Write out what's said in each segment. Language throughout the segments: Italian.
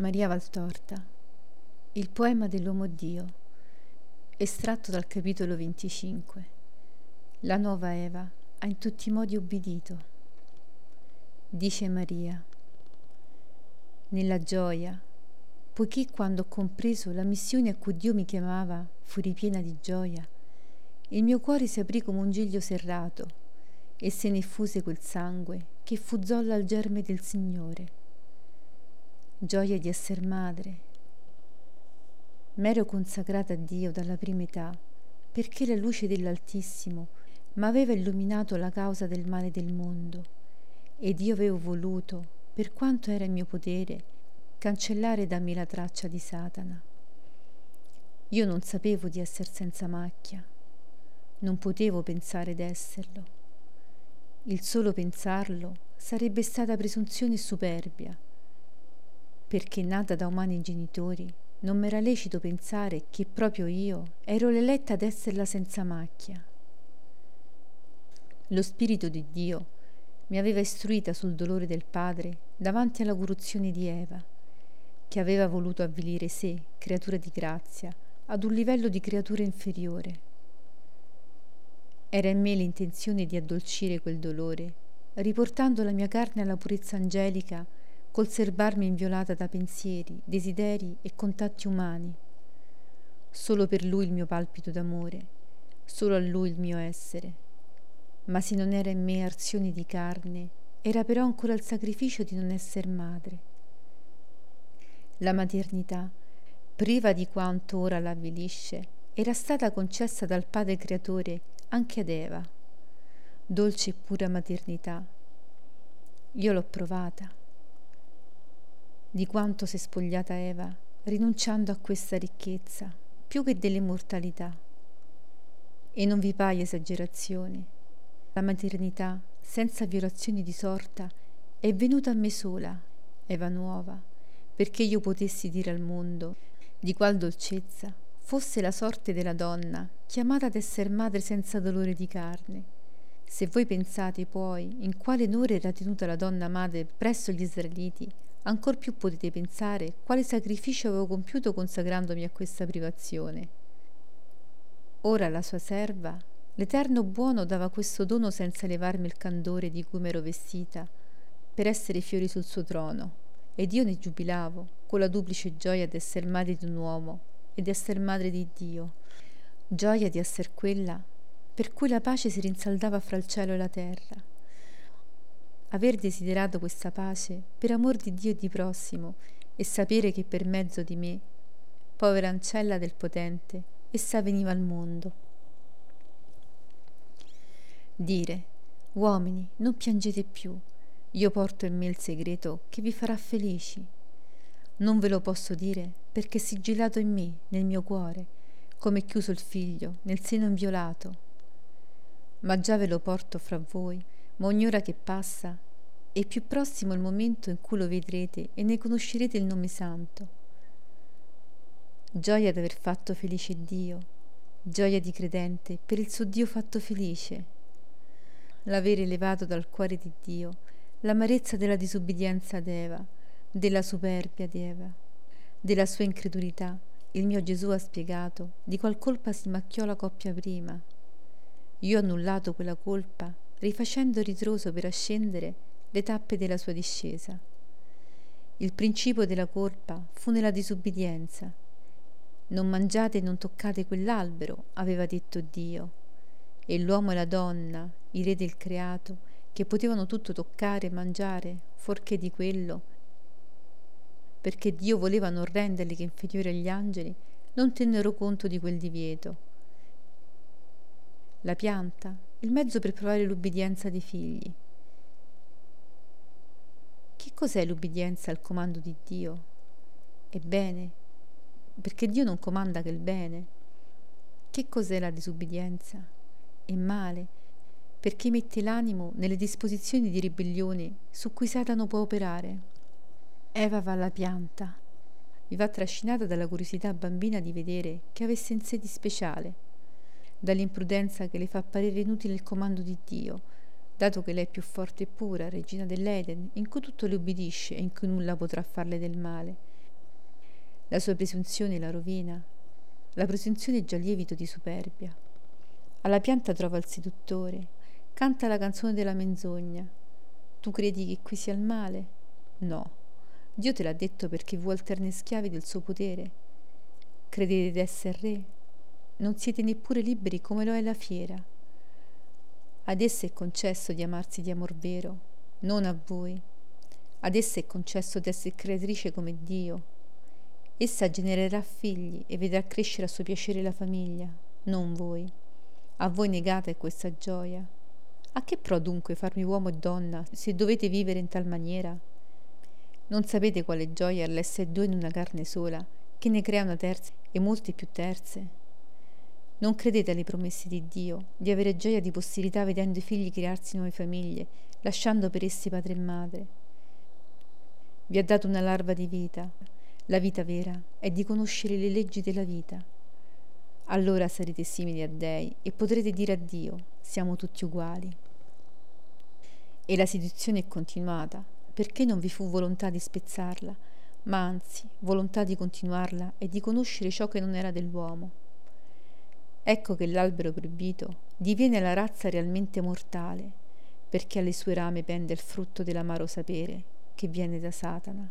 Maria Valtorta Il poema dell'uomo Dio estratto dal capitolo 25 La nuova Eva ha in tutti i modi ubbidito dice Maria nella gioia poiché quando ho compreso la missione a cui Dio mi chiamava fu ripiena di gioia il mio cuore si aprì come un giglio serrato e se ne fuse quel sangue che fu zolla al germe del Signore gioia di esser madre. M'ero consacrata a Dio dalla prima età, perché la luce dell'Altissimo m'aveva illuminato la causa del male del mondo, ed io avevo voluto, per quanto era in mio potere, cancellare da me la traccia di Satana. Io non sapevo di esser senza macchia, non potevo pensare d'esserlo. Il solo pensarlo sarebbe stata presunzione superbia perché nata da umani genitori, non m'era lecito pensare che proprio io ero l'eletta ad esserla senza macchia. Lo Spirito di Dio mi aveva istruita sul dolore del Padre davanti alla corruzione di Eva, che aveva voluto avvilire sé, creatura di grazia, ad un livello di creatura inferiore. Era in me l'intenzione di addolcire quel dolore, riportando la mia carne alla purezza angelica col serbarmi inviolata da pensieri, desideri e contatti umani. Solo per lui il mio palpito d'amore, solo a lui il mio essere. Ma se non era in me arzioni di carne, era però ancora il sacrificio di non esser madre. La maternità, priva di quanto ora l'avvilisce, era stata concessa dal Padre Creatore anche ad Eva. Dolce e pura maternità. Io l'ho provata di quanto si è spogliata Eva, rinunciando a questa ricchezza, più che dell'immortalità. E non vi paia esagerazione. La maternità, senza violazioni di sorta, è venuta a me sola, Eva nuova, perché io potessi dire al mondo di qual dolcezza fosse la sorte della donna chiamata ad essere madre senza dolore di carne. Se voi pensate poi in quale onore era tenuta la donna madre presso gli israeliti, ancor più potete pensare quale sacrificio avevo compiuto consagrandomi a questa privazione. Ora la sua serva, l'Eterno buono dava questo dono senza levarmi il candore di cui m'ero vestita, per essere fiori sul suo trono, ed io ne giubilavo, con la duplice gioia d'esser madre di un uomo e di esser madre di Dio, gioia di esser quella per cui la pace si rinsaldava fra il cielo e la terra aver desiderato questa pace per amor di Dio e di prossimo e sapere che per mezzo di me, povera ancella del potente, essa veniva al mondo. Dire, uomini, non piangete più, io porto in me il segreto che vi farà felici. Non ve lo posso dire perché è sigillato in me, nel mio cuore, come chiuso il figlio nel seno inviolato. Ma già ve lo porto fra voi, ma ogni ora che passa è più prossimo il momento in cui lo vedrete e ne conoscerete il nome santo. Gioia d'aver fatto felice Dio, gioia di credente per il suo Dio fatto felice, l'aver elevato dal cuore di Dio l'amarezza della disubbidienza d'Eva, della superbia di Eva, della sua incredulità. Il mio Gesù ha spiegato di qual colpa si macchiò la coppia prima. Io ho annullato quella colpa rifacendo ritroso per ascendere le tappe della sua discesa. Il principio della colpa fu nella disubbidienza. Non mangiate e non toccate quell'albero, aveva detto Dio. E l'uomo e la donna, i re del creato, che potevano tutto toccare e mangiare, forché di quello, perché Dio voleva non renderli che inferiori agli angeli, non tennero conto di quel divieto. La pianta, il mezzo per provare l'ubbidienza dei figli. Che cos'è l'ubbidienza al comando di Dio? È bene, perché Dio non comanda che il bene. Che cos'è la disubbidienza? È male, perché mette l'animo nelle disposizioni di ribellione su cui Satano può operare. Eva va alla pianta, vi va trascinata dalla curiosità bambina di vedere che avesse in sé di speciale dall'imprudenza che le fa parere inutile il comando di Dio, dato che lei è più forte e pura, regina dell'Eden, in cui tutto le ubbidisce e in cui nulla potrà farle del male, la sua presunzione la rovina, la presunzione è già lievito di superbia. Alla pianta trova il seduttore, canta la canzone della menzogna. Tu credi che qui sia il male? No. Dio te l'ha detto perché vuol terne schiavi del suo potere. Credete d'essere re? Non siete neppure liberi come lo è la fiera. Ad essa è concesso di amarsi di amor vero, non a voi. Ad essa è concesso d'essere creatrice come Dio. Essa genererà figli e vedrà crescere a suo piacere la famiglia, non voi. A voi negata è questa gioia. A che pro dunque farmi uomo e donna se dovete vivere in tal maniera? Non sapete quale gioia l'essere due in una carne sola, che ne crea una terza e molte più terze? Non credete alle promesse di Dio, di avere gioia di posterità vedendo i figli crearsi nuove famiglie, lasciando per essi padre e madre. Vi ha dato una larva di vita. La vita vera è di conoscere le leggi della vita. Allora sarete simili a dei e potrete dire a Dio, siamo tutti uguali. E la seduzione è continuata, perché non vi fu volontà di spezzarla, ma anzi volontà di continuarla e di conoscere ciò che non era dell'uomo Ecco che l'albero proibito diviene la razza realmente mortale, perché alle sue rame pende il frutto dell'amaro sapere che viene da Satana.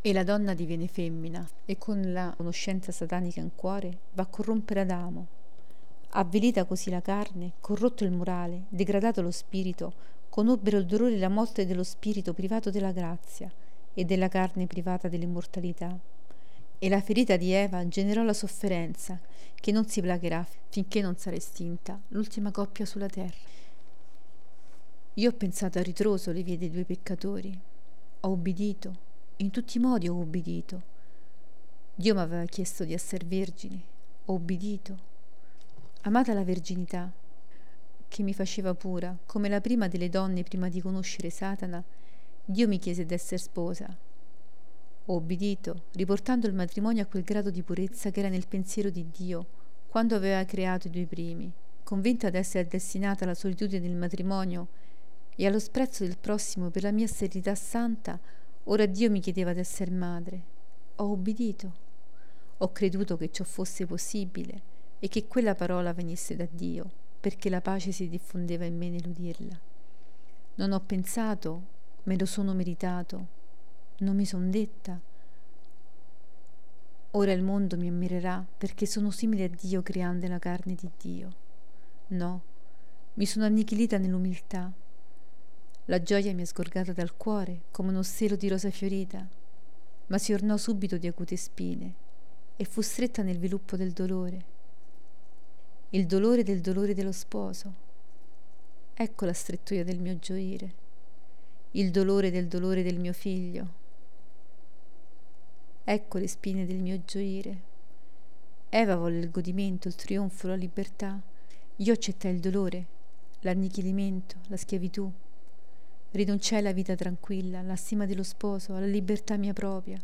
E la donna diviene femmina e con la conoscenza satanica in cuore va a corrompere Adamo. Avvelita così la carne, corrotto il morale, degradato lo spirito, conobbero il dolore e la morte dello spirito privato della grazia e della carne privata dell'immortalità. E la ferita di Eva generò la sofferenza, che non si placcherà finché non sarà estinta l'ultima coppia sulla terra. Io ho pensato a ritroso le vie dei due peccatori. Ho ubbidito, in tutti i modi ho ubbidito. Dio mi aveva chiesto di essere vergine, ho ubbidito. Amata la verginità, che mi faceva pura, come la prima delle donne prima di conoscere Satana, Dio mi chiese d'essere sposa ho obbedito, riportando il matrimonio a quel grado di purezza che era nel pensiero di Dio quando aveva creato i due primi, convinta d'essere destinata alla solitudine del matrimonio e allo sprezzo del prossimo per la mia serenità santa, ora Dio mi chiedeva d'essere madre. Ho obbedito. Ho creduto che ciò fosse possibile e che quella parola venisse da Dio, perché la pace si diffondeva in me nell'udirla. Non ho pensato, me lo sono meritato non mi son detta. Ora il mondo mi ammirerà perché sono simile a Dio creando la carne di Dio. No, mi sono annichilita nell'umiltà. La gioia mi è sgorgata dal cuore come uno stelo di rosa fiorita, ma si ornò subito di acute spine e fu stretta nel viluppo del dolore. Il dolore del dolore dello sposo. Ecco la strettoia del mio gioire, il dolore del dolore del mio figlio, Ecco le spine del mio gioire. Eva volle il godimento, il trionfo, la libertà. Io accettai il dolore, l'annichilimento, la schiavitù. Rinunciai alla vita tranquilla, alla stima dello sposo, alla libertà mia propria.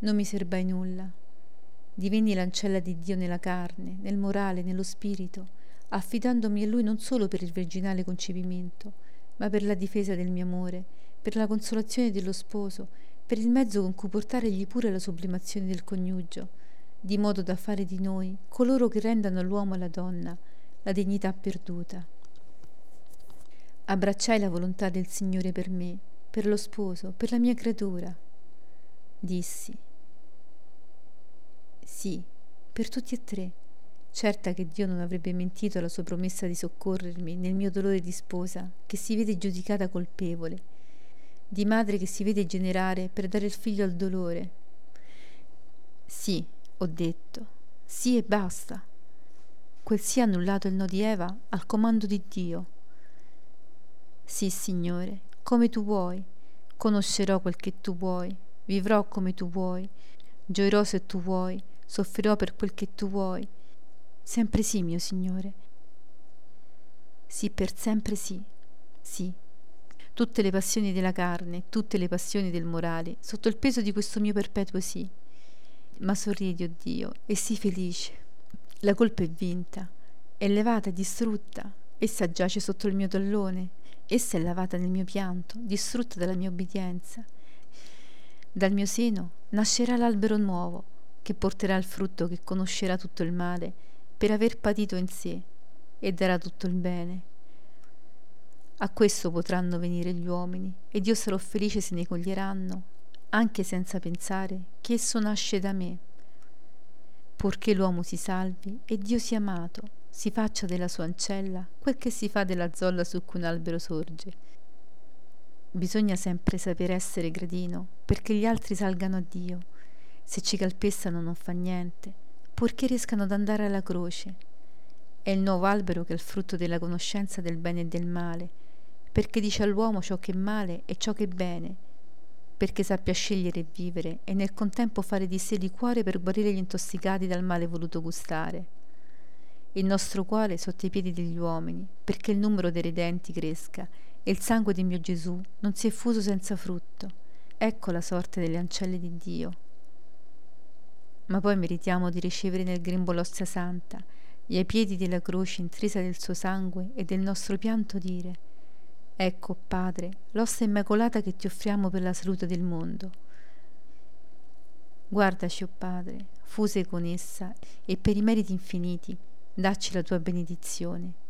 Non mi serbai nulla. Divenni l'ancella di Dio nella carne, nel morale, nello spirito, affidandomi a Lui non solo per il virginale concepimento, ma per la difesa del mio amore, per la consolazione dello sposo per il mezzo con cui portaregli pure la sublimazione del coniugio, di modo da fare di noi coloro che rendano all'uomo e alla donna la dignità perduta. Abbracciai la volontà del Signore per me, per lo sposo, per la mia creatura. Dissi, sì, per tutti e tre, certa che Dio non avrebbe mentito alla sua promessa di soccorrermi nel mio dolore di sposa, che si vede giudicata colpevole di madre che si vede generare per dare il figlio al dolore. Sì, ho detto, sì e basta. Quel sì ha annullato il no di Eva al comando di Dio. Sì, Signore, come tu vuoi, conoscerò quel che tu vuoi, vivrò come tu vuoi, gioirò se tu vuoi, soffrirò per quel che tu vuoi. Sempre sì, mio Signore. Sì, per sempre sì, sì tutte le passioni della carne, tutte le passioni del morale, sotto il peso di questo mio perpetuo sì. Ma sorridi, oh Dio, e sii felice. La colpa è vinta, è levata e distrutta, essa giace sotto il mio tallone, essa è lavata nel mio pianto, distrutta dalla mia obbedienza. Dal mio seno nascerà l'albero nuovo, che porterà il frutto che conoscerà tutto il male per aver patito in sé e darà tutto il bene. A questo potranno venire gli uomini ed io sarò felice se ne coglieranno, anche senza pensare che esso nasce da me, purché l'uomo si salvi e Dio sia amato, si faccia della sua ancella quel che si fa della zolla su cui un albero sorge. Bisogna sempre sapere essere gradino perché gli altri salgano a Dio. Se ci calpestano non fa niente, purché riescano ad andare alla croce. È il nuovo albero che è il frutto della conoscenza del bene e del male, perché dice all'uomo ciò che è male e ciò che è bene, perché sappia scegliere e vivere e nel contempo fare di sé liquore per guarire gli intossicati dal male voluto gustare. Il nostro cuore sotto i piedi degli uomini, perché il numero dei redenti cresca e il sangue di mio Gesù non si è fuso senza frutto. Ecco la sorte delle ancelle di Dio. Ma poi meritiamo di ricevere nel grembo l'ostia santa e ai piedi della croce intrisa del suo sangue e del nostro pianto dire Ecco, Padre, l'ossa immacolata che ti offriamo per la salute del mondo. Guardaci, o oh Padre, fuse con essa, e per i meriti infiniti, dacci la tua benedizione